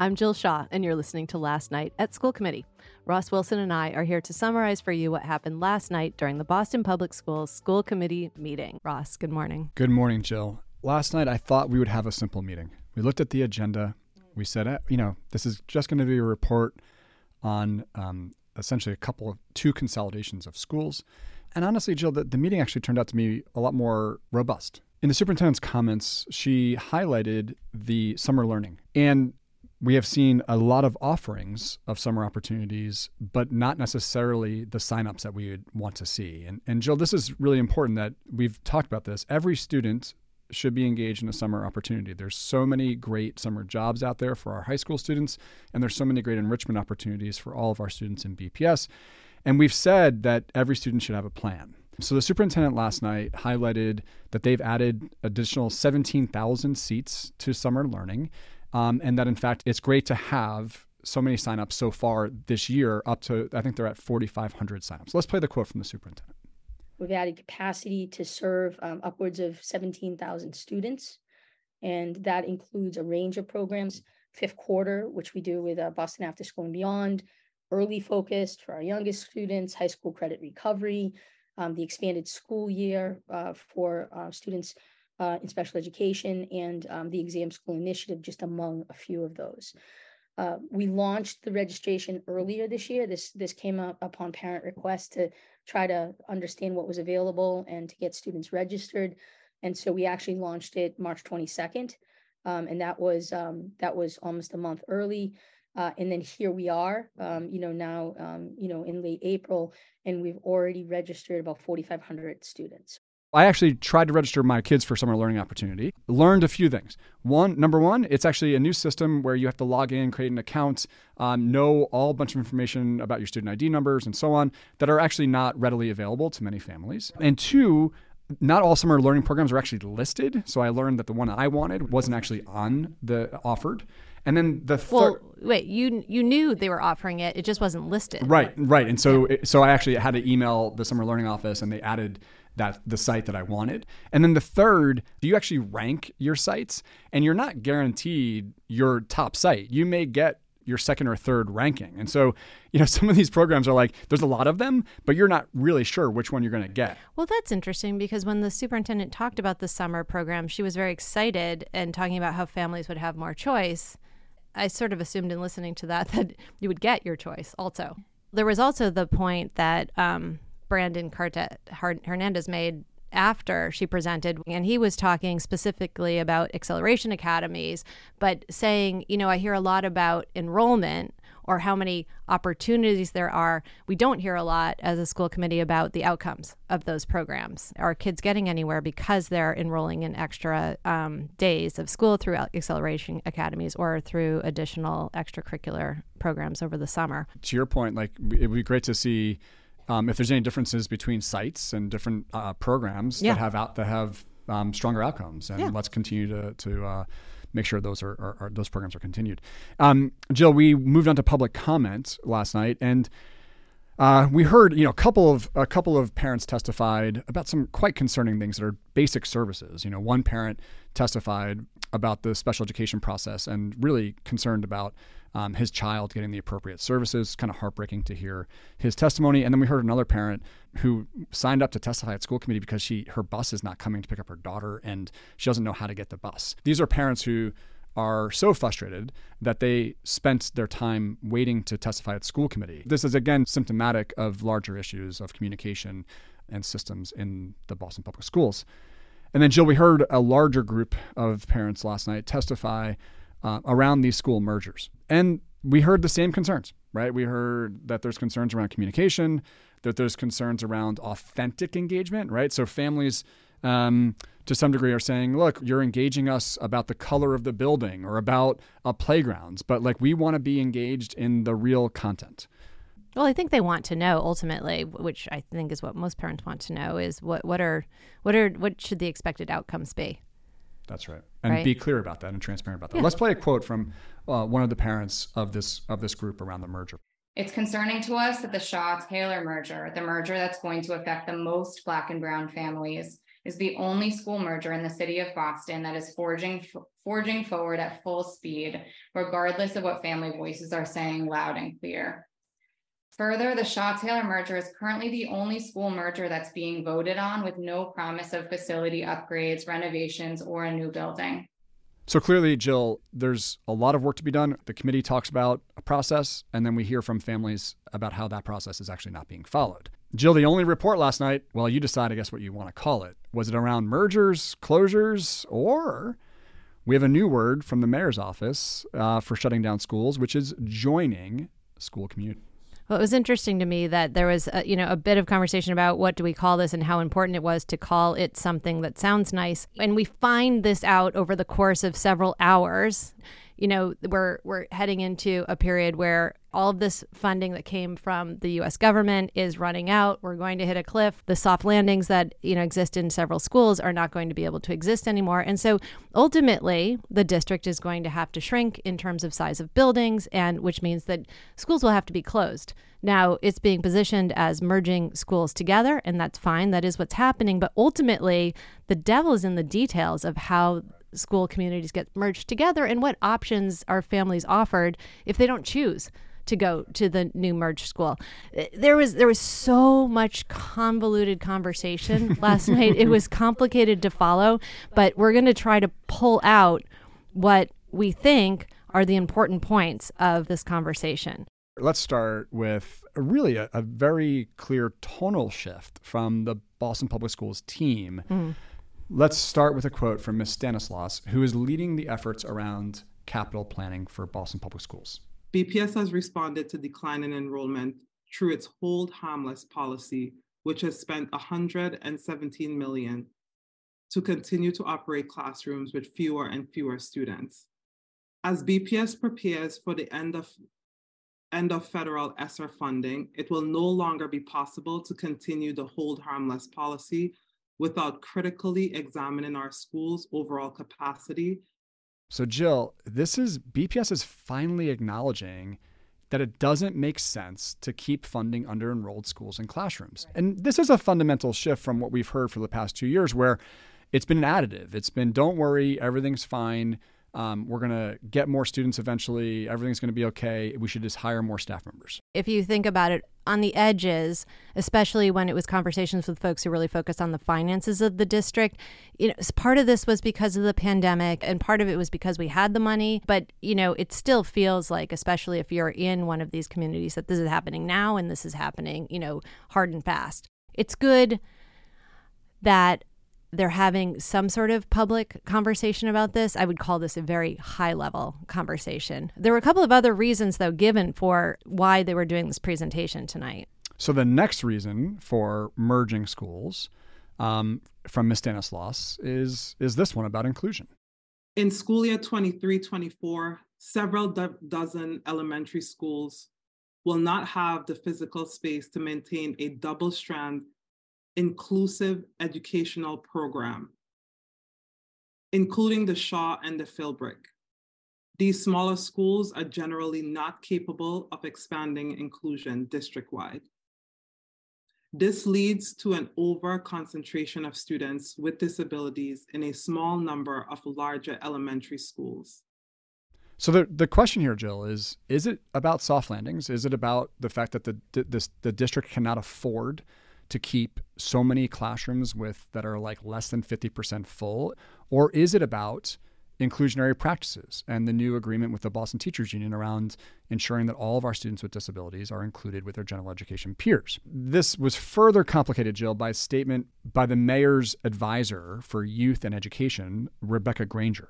I'm Jill Shah, and you're listening to Last Night at School Committee. Ross Wilson and I are here to summarize for you what happened last night during the Boston Public Schools School Committee meeting. Ross, good morning. Good morning, Jill. Last night I thought we would have a simple meeting. We looked at the agenda. We said, eh, you know, this is just going to be a report on um, essentially a couple of two consolidations of schools. And honestly, Jill, the, the meeting actually turned out to be a lot more robust. In the superintendent's comments, she highlighted the summer learning. And we have seen a lot of offerings of summer opportunities, but not necessarily the signups that we would want to see. And, and Jill, this is really important that we've talked about this. Every student should be engaged in a summer opportunity. There's so many great summer jobs out there for our high school students, and there's so many great enrichment opportunities for all of our students in BPS. And we've said that every student should have a plan. So the superintendent last night highlighted that they've added additional 17,000 seats to summer learning um, and that in fact it's great to have so many signups so far this year, up to I think they're at 4,500 signups. Let's play the quote from the superintendent. We've added capacity to serve um, upwards of 17,000 students, and that includes a range of programs. Fifth quarter, which we do with uh, Boston After School and Beyond, early focused for our youngest students, high school credit recovery, um, the expanded school year uh, for uh, students uh, in special education and um, the exam school initiative, just among a few of those. Uh, we launched the registration earlier this year. This this came up upon parent request to try to understand what was available and to get students registered. And so we actually launched it March 22nd, um, and that was um, that was almost a month early. Uh, and then here we are, um, you know, now, um, you know, in late April, and we've already registered about 4,500 students. I actually tried to register my kids for summer learning opportunity. Learned a few things. One, number one, it's actually a new system where you have to log in, create an account, um, know all bunch of information about your student ID numbers and so on that are actually not readily available to many families. And two, not all summer learning programs are actually listed. So I learned that the one I wanted wasn't actually on the offered. And then the third. Well, wait, you you knew they were offering it; it just wasn't listed. Right, right. And so, yeah. so I actually had to email the summer learning office, and they added that the site that I wanted. And then the third, do you actually rank your sites? And you're not guaranteed your top site. You may get your second or third ranking. And so, you know, some of these programs are like, there's a lot of them, but you're not really sure which one you're going to get. Well, that's interesting because when the superintendent talked about the summer program, she was very excited and talking about how families would have more choice. I sort of assumed in listening to that that you would get your choice also. There was also the point that um, Brandon Cardet Hernandez made after she presented and he was talking specifically about acceleration academies but saying you know i hear a lot about enrollment or how many opportunities there are. We don't hear a lot as a school committee about the outcomes of those programs. Are kids getting anywhere because they're enrolling in extra um, days of school through acceleration academies or through additional extracurricular programs over the summer? To your point like it would be great to see um, if there's any differences between sites and different uh, programs yeah. that have out that have um, stronger outcomes, and yeah. let's continue to to uh, make sure those are, are, are, those programs are continued. Um, Jill, we moved on to public comment last night, and uh, we heard you know a couple of a couple of parents testified about some quite concerning things that are basic services. You know, one parent testified about the special education process and really concerned about um, his child getting the appropriate services. Kind of heartbreaking to hear his testimony. And then we heard another parent who signed up to testify at school committee because she her bus is not coming to pick up her daughter and she doesn't know how to get the bus. These are parents who are so frustrated that they spent their time waiting to testify at school committee. This is again symptomatic of larger issues of communication and systems in the Boston Public Schools. And then, Jill, we heard a larger group of parents last night testify uh, around these school mergers. And we heard the same concerns, right? We heard that there's concerns around communication, that there's concerns around authentic engagement, right? So families, um, to some degree, are saying, look, you're engaging us about the color of the building or about a playgrounds, but like we want to be engaged in the real content. Well, I think they want to know ultimately, which I think is what most parents want to know, is what what are what are what should the expected outcomes be? That's right, and right? be clear about that and transparent about that. Yeah. Let's play a quote from uh, one of the parents of this of this group around the merger. It's concerning to us that the Shaw Taylor merger, the merger that's going to affect the most Black and Brown families, is the only school merger in the city of Boston that is forging forging forward at full speed, regardless of what family voices are saying loud and clear. Further, the Shaw Taylor merger is currently the only school merger that's being voted on with no promise of facility upgrades, renovations, or a new building. So clearly, Jill, there's a lot of work to be done. The committee talks about a process, and then we hear from families about how that process is actually not being followed. Jill, the only report last night, well, you decide, I guess, what you want to call it. Was it around mergers, closures, or we have a new word from the mayor's office uh, for shutting down schools, which is joining school community? Well, it was interesting to me that there was, a, you know, a bit of conversation about what do we call this and how important it was to call it something that sounds nice. And we find this out over the course of several hours you know, we're we're heading into a period where all of this funding that came from the US government is running out. We're going to hit a cliff. The soft landings that, you know, exist in several schools are not going to be able to exist anymore. And so ultimately, the district is going to have to shrink in terms of size of buildings and which means that schools will have to be closed. Now, it's being positioned as merging schools together, and that's fine. That is what's happening. But ultimately, the devil is in the details of how school communities get merged together and what options are families offered if they don't choose to go to the new merged school. There was there was so much convoluted conversation last night. It was complicated to follow, but we're going to try to pull out what we think are the important points of this conversation. Let's start with really a, a very clear tonal shift from the Boston Public Schools team. Mm Let's start with a quote from Ms. Stanislaus, who is leading the efforts around capital planning for Boston Public Schools. BPS has responded to decline in enrollment through its hold harmless policy, which has spent 117 million to continue to operate classrooms with fewer and fewer students. As BPS prepares for the end of end of federal ESSER funding, it will no longer be possible to continue the hold harmless policy without critically examining our school's overall capacity. So, Jill, this is BPS is finally acknowledging that it doesn't make sense to keep funding under enrolled schools and classrooms. And this is a fundamental shift from what we've heard for the past two years, where it's been an additive. It's been, don't worry, everything's fine. Um, we're going to get more students eventually. Everything's going to be okay. We should just hire more staff members. If you think about it on the edges, especially when it was conversations with folks who really focused on the finances of the district, you know, part of this was because of the pandemic and part of it was because we had the money. But, you know, it still feels like, especially if you're in one of these communities, that this is happening now and this is happening, you know, hard and fast. It's good that they're having some sort of public conversation about this. I would call this a very high level conversation. There were a couple of other reasons, though, given for why they were doing this presentation tonight. So, the next reason for merging schools um, from Ms. Stanislaus is, is this one about inclusion. In school year 23 24, several do- dozen elementary schools will not have the physical space to maintain a double strand inclusive educational program, including the Shaw and the Philbrick. These smaller schools are generally not capable of expanding inclusion district-wide. This leads to an over concentration of students with disabilities in a small number of larger elementary schools. So the the question here, Jill, is is it about soft landings? Is it about the fact that the the, the district cannot afford to keep so many classrooms with that are like less than 50% full or is it about inclusionary practices and the new agreement with the Boston Teachers Union around ensuring that all of our students with disabilities are included with their general education peers. This was further complicated, Jill, by a statement by the mayor's advisor for youth and education, Rebecca Granger.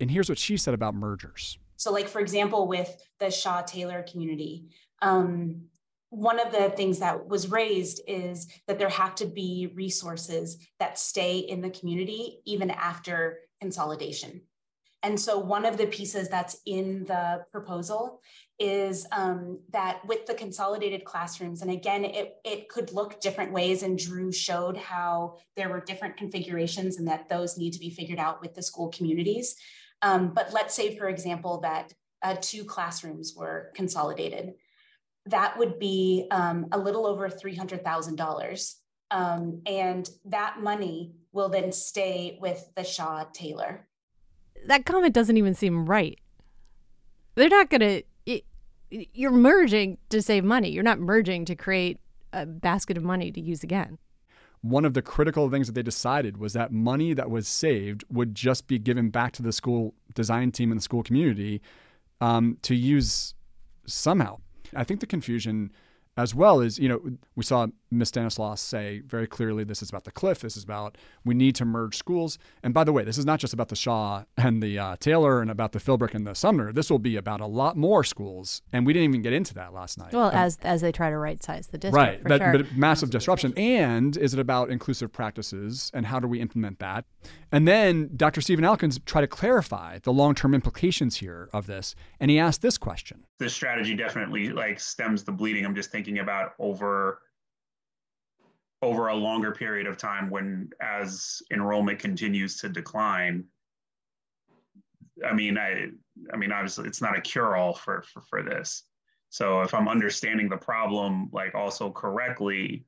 And here's what she said about mergers. So, like, for example, with the Shaw Taylor community, um, one of the things that was raised is that there have to be resources that stay in the community even after consolidation. And so, one of the pieces that's in the proposal is um, that with the consolidated classrooms, and again, it, it could look different ways, and Drew showed how there were different configurations and that those need to be figured out with the school communities. Um, but let's say, for example, that uh, two classrooms were consolidated that would be um, a little over $300,000. Um, and that money will then stay with the Shaw Taylor. That comment doesn't even seem right. They're not going to you're merging to save money. You're not merging to create a basket of money to use again. One of the critical things that they decided was that money that was saved would just be given back to the school design team and the school community um, to use somehow. I think the confusion as well is, you know, we saw Ms. Stanislaus say very clearly this is about the cliff. This is about we need to merge schools. And by the way, this is not just about the Shaw and the uh, Taylor and about the Philbrick and the Sumner. This will be about a lot more schools. And we didn't even get into that last night. Well, um, as as they try to right size the district. Right. That, sure. But massive disruption. And is it about inclusive practices and how do we implement that? And then Dr. Stephen Alkins tried to clarify the long term implications here of this. And he asked this question. This strategy definitely like stems the bleeding. I'm just thinking about over over a longer period of time when as enrollment continues to decline i mean i i mean obviously it's not a cure-all for, for for this so if i'm understanding the problem like also correctly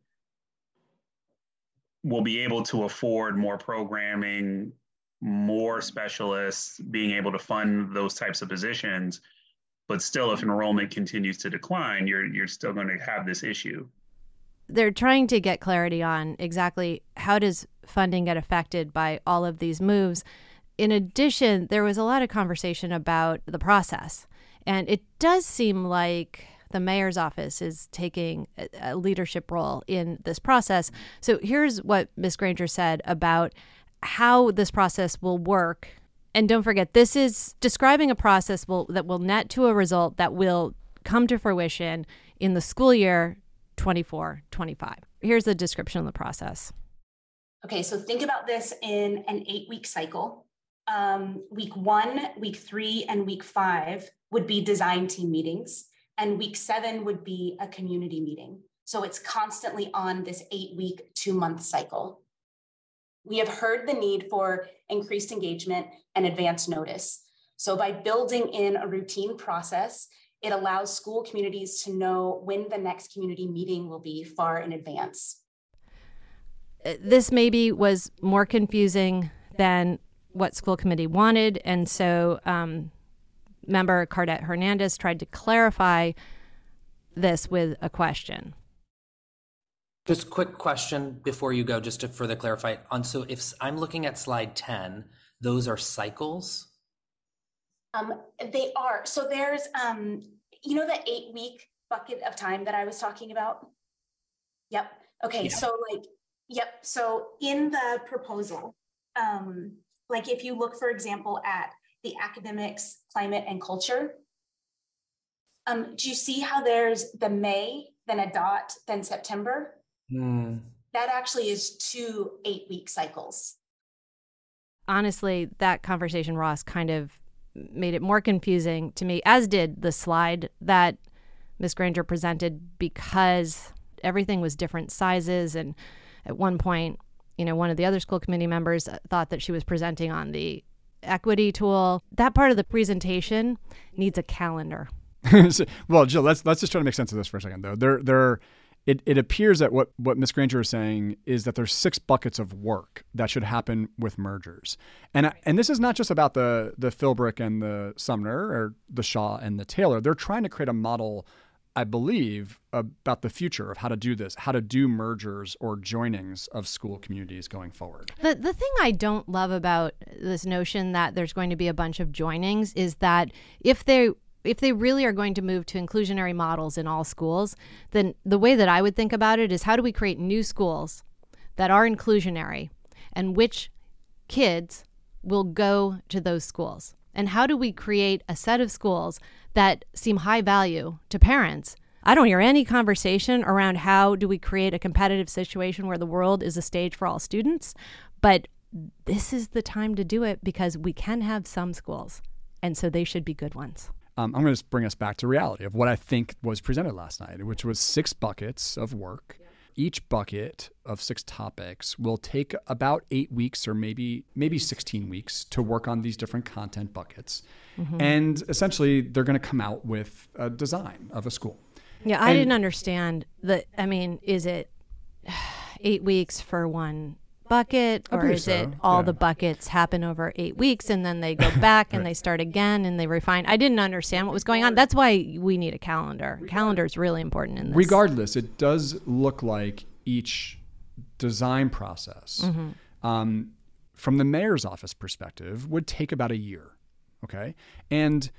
we'll be able to afford more programming more specialists being able to fund those types of positions but still if enrollment continues to decline you're you're still going to have this issue they're trying to get clarity on exactly how does funding get affected by all of these moves. In addition, there was a lot of conversation about the process, and it does seem like the mayor's office is taking a leadership role in this process. So here's what Ms. Granger said about how this process will work. And don't forget, this is describing a process will, that will net to a result that will come to fruition in the school year 24, 25. Here's the description of the process. Okay, so think about this in an eight week cycle. Um, week one, week three, and week five would be design team meetings, and week seven would be a community meeting. So it's constantly on this eight week, two month cycle. We have heard the need for increased engagement and advance notice. So by building in a routine process it allows school communities to know when the next community meeting will be far in advance. Uh, this maybe was more confusing than what school committee wanted. And so um, member Cardet Hernandez tried to clarify this with a question. Just quick question before you go, just to further clarify. On so if I'm looking at slide 10, those are cycles um, they are. So there's, um, you know, the eight week bucket of time that I was talking about? Yep. Okay. Yeah. So, like, yep. So, in the proposal, um, like if you look, for example, at the academics, climate, and culture, um, do you see how there's the May, then a dot, then September? Mm. That actually is two eight week cycles. Honestly, that conversation, Ross, kind of made it more confusing to me, as did the slide that Miss Granger presented, because everything was different sizes. And at one point, you know, one of the other school committee members thought that she was presenting on the equity tool. That part of the presentation needs a calendar. well, Jill, let's let's just try to make sense of this for a second, though. There, there it, it appears that what, what Ms. Granger is saying is that there's six buckets of work that should happen with mergers. And, and this is not just about the, the Philbrick and the Sumner or the Shaw and the Taylor. They're trying to create a model, I believe, about the future of how to do this, how to do mergers or joinings of school communities going forward. The, the thing I don't love about this notion that there's going to be a bunch of joinings is that if they if they really are going to move to inclusionary models in all schools, then the way that I would think about it is how do we create new schools that are inclusionary and which kids will go to those schools? And how do we create a set of schools that seem high value to parents? I don't hear any conversation around how do we create a competitive situation where the world is a stage for all students, but this is the time to do it because we can have some schools, and so they should be good ones um, I'm going to bring us back to reality of what I think was presented last night, which was six buckets of work. Each bucket of six topics will take about eight weeks or maybe maybe 16 weeks to work on these different content buckets. Mm-hmm. And essentially, they're going to come out with a design of a school. Yeah, I and, didn't understand that. I mean, is it eight weeks for one bucket, or is so. it all yeah. the buckets happen over eight weeks and then they go back and they start again and they refine? I didn't understand what was going on. That's why we need a calendar. Calendar is really important in this. Regardless, it does look like each design process, mm-hmm. um, from the mayor's office perspective, would take about a year. Okay, and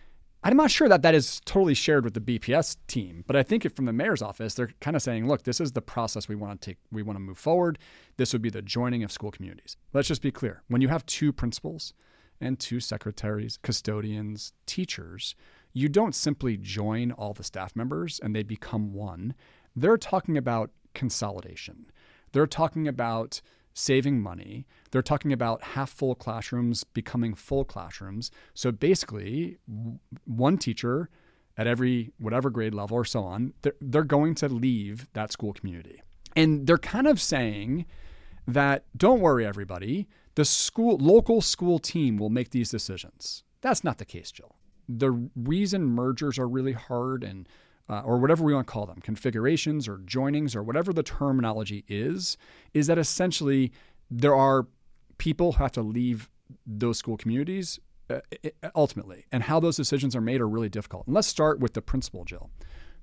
I'm not sure that that is totally shared with the BPS team, but I think if from the mayor's office, they're kind of saying, look, this is the process we want to take, we want to move forward. This would be the joining of school communities. Let's just be clear. When you have two principals and two secretaries, custodians, teachers, you don't simply join all the staff members and they become one. They're talking about consolidation. They're talking about saving money. They're talking about half full classrooms becoming full classrooms. So basically, one teacher at every whatever grade level or so on, they're, they're going to leave that school community. And they're kind of saying that don't worry, everybody, the school local school team will make these decisions. That's not the case, Jill. The reason mergers are really hard and uh, or whatever we want to call them, configurations or joinings or whatever the terminology is, is that essentially there are people who have to leave those school communities uh, ultimately. And how those decisions are made are really difficult. And let's start with the principal, Jill.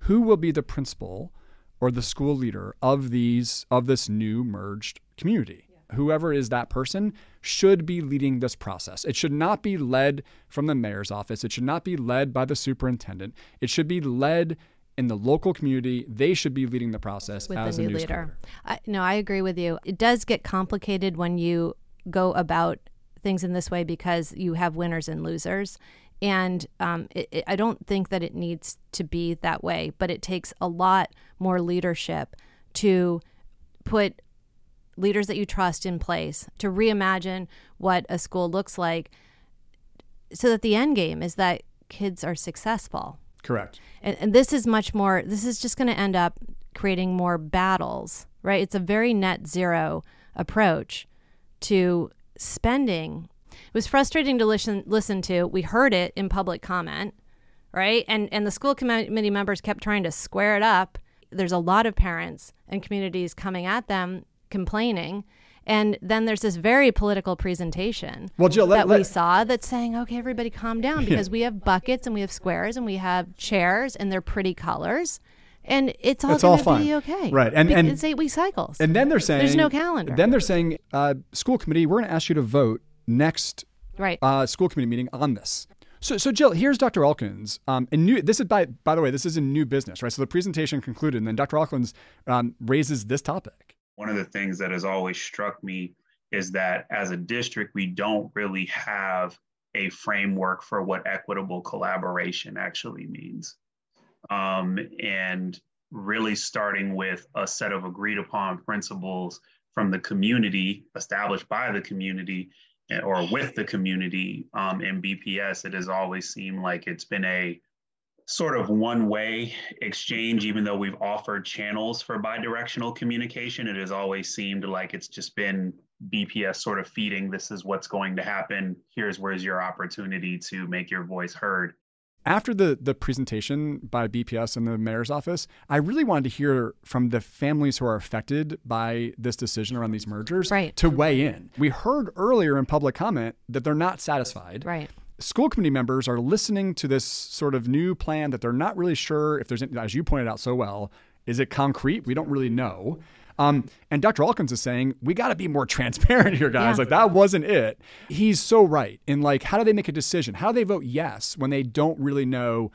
Who will be the principal or the school leader of these of this new merged community? Whoever is that person should be leading this process. It should not be led from the mayor's office. It should not be led by the superintendent. It should be led in the local community. They should be leading the process with as the new a new leader. I, no, I agree with you. It does get complicated when you go about things in this way because you have winners and losers. And um, it, it, I don't think that it needs to be that way, but it takes a lot more leadership to put leaders that you trust in place to reimagine what a school looks like so that the end game is that kids are successful. Correct. And, and this is much more, this is just going to end up creating more battles, right? It's a very net zero approach to spending. It was frustrating to listen listen to. We heard it in public comment, right? And and the school committee members kept trying to square it up. There's a lot of parents and communities coming at them complaining. And then there's this very political presentation well, Jill, let, that let, we saw that's saying, okay, everybody calm down because yeah. we have buckets and we have squares and we have chairs and they're pretty colors. And it's all going to be okay. Right. And, and it's eight week cycles. And then they're saying, there's no calendar. Then they're saying, uh, school committee, we're going to ask you to vote next right. uh, school committee meeting on this. So, so Jill, here's Dr. Alkins. Um, and new, this is by by the way, this is a new business, right? So the presentation concluded, and then Dr. Alkins um, raises this topic one of the things that has always struck me is that as a district, we don't really have a framework for what equitable collaboration actually means. Um, and really starting with a set of agreed upon principles from the community, established by the community eh, or with the community um, in BPS, it has always seemed like it's been a sort of one way exchange, even though we've offered channels for bidirectional communication. It has always seemed like it's just been BPS sort of feeding this is what's going to happen. Here's where's your opportunity to make your voice heard. After the, the presentation by BPS and the mayor's office, I really wanted to hear from the families who are affected by this decision around these mergers right. to weigh in. We heard earlier in public comment that they're not satisfied. Right school committee members are listening to this sort of new plan that they're not really sure if there's, as you pointed out so well, is it concrete? We don't really know. Um, and Dr. Alkins is saying, we got to be more transparent here, guys. Yeah. Like, that wasn't it. He's so right. In like, how do they make a decision? How do they vote yes when they don't really know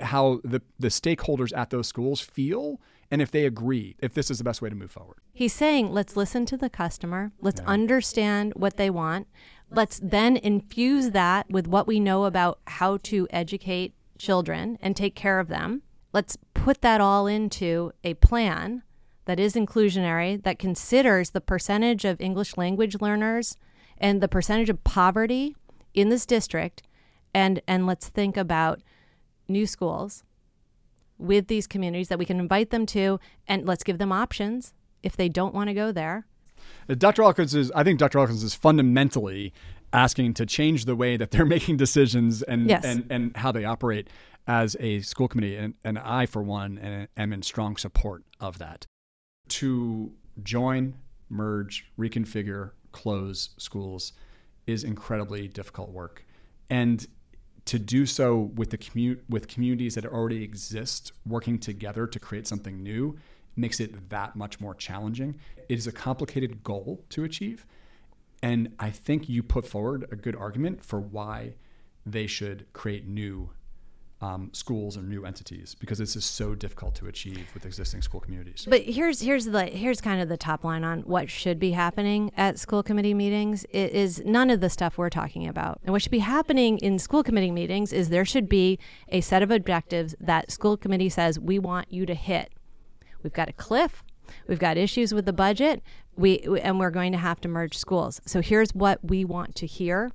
how the, the stakeholders at those schools feel and if they agree, if this is the best way to move forward? He's saying, let's listen to the customer, let's yeah. understand what they want, Let's then infuse that with what we know about how to educate children and take care of them. Let's put that all into a plan that is inclusionary, that considers the percentage of English language learners and the percentage of poverty in this district. And, and let's think about new schools with these communities that we can invite them to, and let's give them options if they don't want to go there. Uh, Dr. Alkins is, I think Dr. Alkins is fundamentally asking to change the way that they're making decisions and, yes. and, and how they operate as a school committee. And, and I, for one, am in strong support of that. To join, merge, reconfigure, close schools is incredibly difficult work. And to do so with the commute with communities that already exist working together to create something new makes it that much more challenging. It is a complicated goal to achieve. And I think you put forward a good argument for why they should create new um, schools or new entities because this is so difficult to achieve with existing school communities. But here's here's the here's kind of the top line on what should be happening at school committee meetings. It is none of the stuff we're talking about. And what should be happening in school committee meetings is there should be a set of objectives that school committee says we want you to hit. We've got a cliff. We've got issues with the budget. We and we're going to have to merge schools. So here's what we want to hear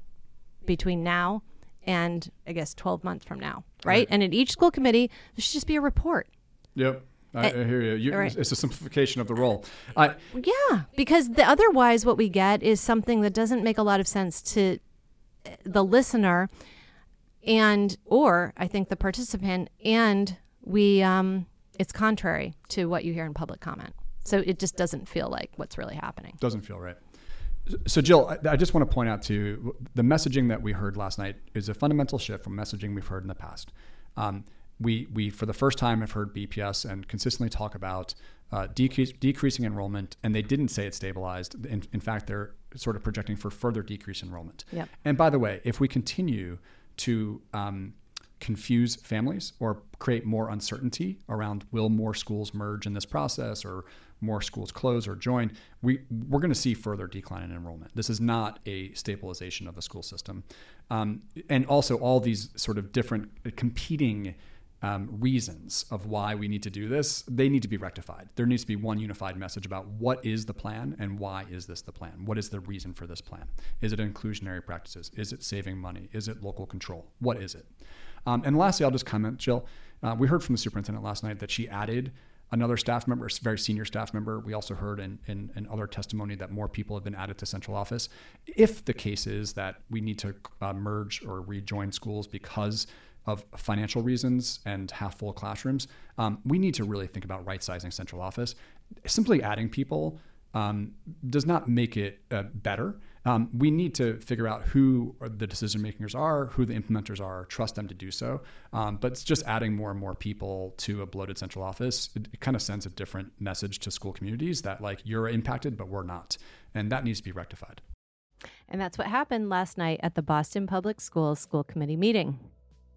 between now and I guess 12 months from now, right? right. And at each school committee, there should just be a report. Yep. I, I hear you. you right. It's a simplification of the role. I, yeah, because the, otherwise, what we get is something that doesn't make a lot of sense to eh, the listener, and or I think the participant, and we um, it's contrary to what you hear in public comment. So it just doesn't feel like what's really happening. Doesn't feel right. So, Jill, I, I just want to point out to the messaging that we heard last night is a fundamental shift from messaging we've heard in the past. Um, we, we, for the first time, have heard BPS and consistently talk about uh, decrease, decreasing enrollment, and they didn't say it stabilized. In, in, fact, they're sort of projecting for further decrease enrollment. Yep. And by the way, if we continue to um, confuse families or create more uncertainty around will more schools merge in this process or more schools close or join, we, we're going to see further decline in enrollment. This is not a stabilization of the school system. Um, and also, all these sort of different competing um, reasons of why we need to do this, they need to be rectified. There needs to be one unified message about what is the plan and why is this the plan? What is the reason for this plan? Is it inclusionary practices? Is it saving money? Is it local control? What is it? Um, and lastly, I'll just comment, Jill. Uh, we heard from the superintendent last night that she added another staff member, a very senior staff member. We also heard in, in, in, other testimony that more people have been added to central office. If the case is that we need to uh, merge or rejoin schools because of financial reasons and half full classrooms, um, we need to really think about right sizing central office. Simply adding people um, does not make it uh, better. Um, we need to figure out who the decision makers are, who the implementers are, trust them to do so. Um, but it's just adding more and more people to a bloated central office, it, it kind of sends a different message to school communities that like you're impacted, but we're not, and that needs to be rectified. And that's what happened last night at the Boston Public Schools School Committee meeting.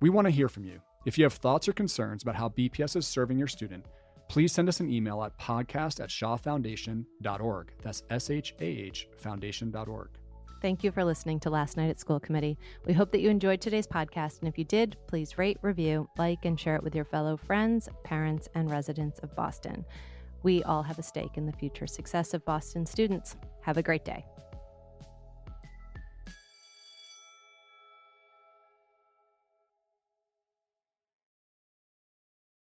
We want to hear from you. If you have thoughts or concerns about how BPS is serving your student, please send us an email at podcast at shahfoundation.org. That's S H A H foundation.org. Thank you for listening to Last Night at School Committee. We hope that you enjoyed today's podcast. And if you did, please rate, review, like, and share it with your fellow friends, parents, and residents of Boston. We all have a stake in the future success of Boston students. Have a great day.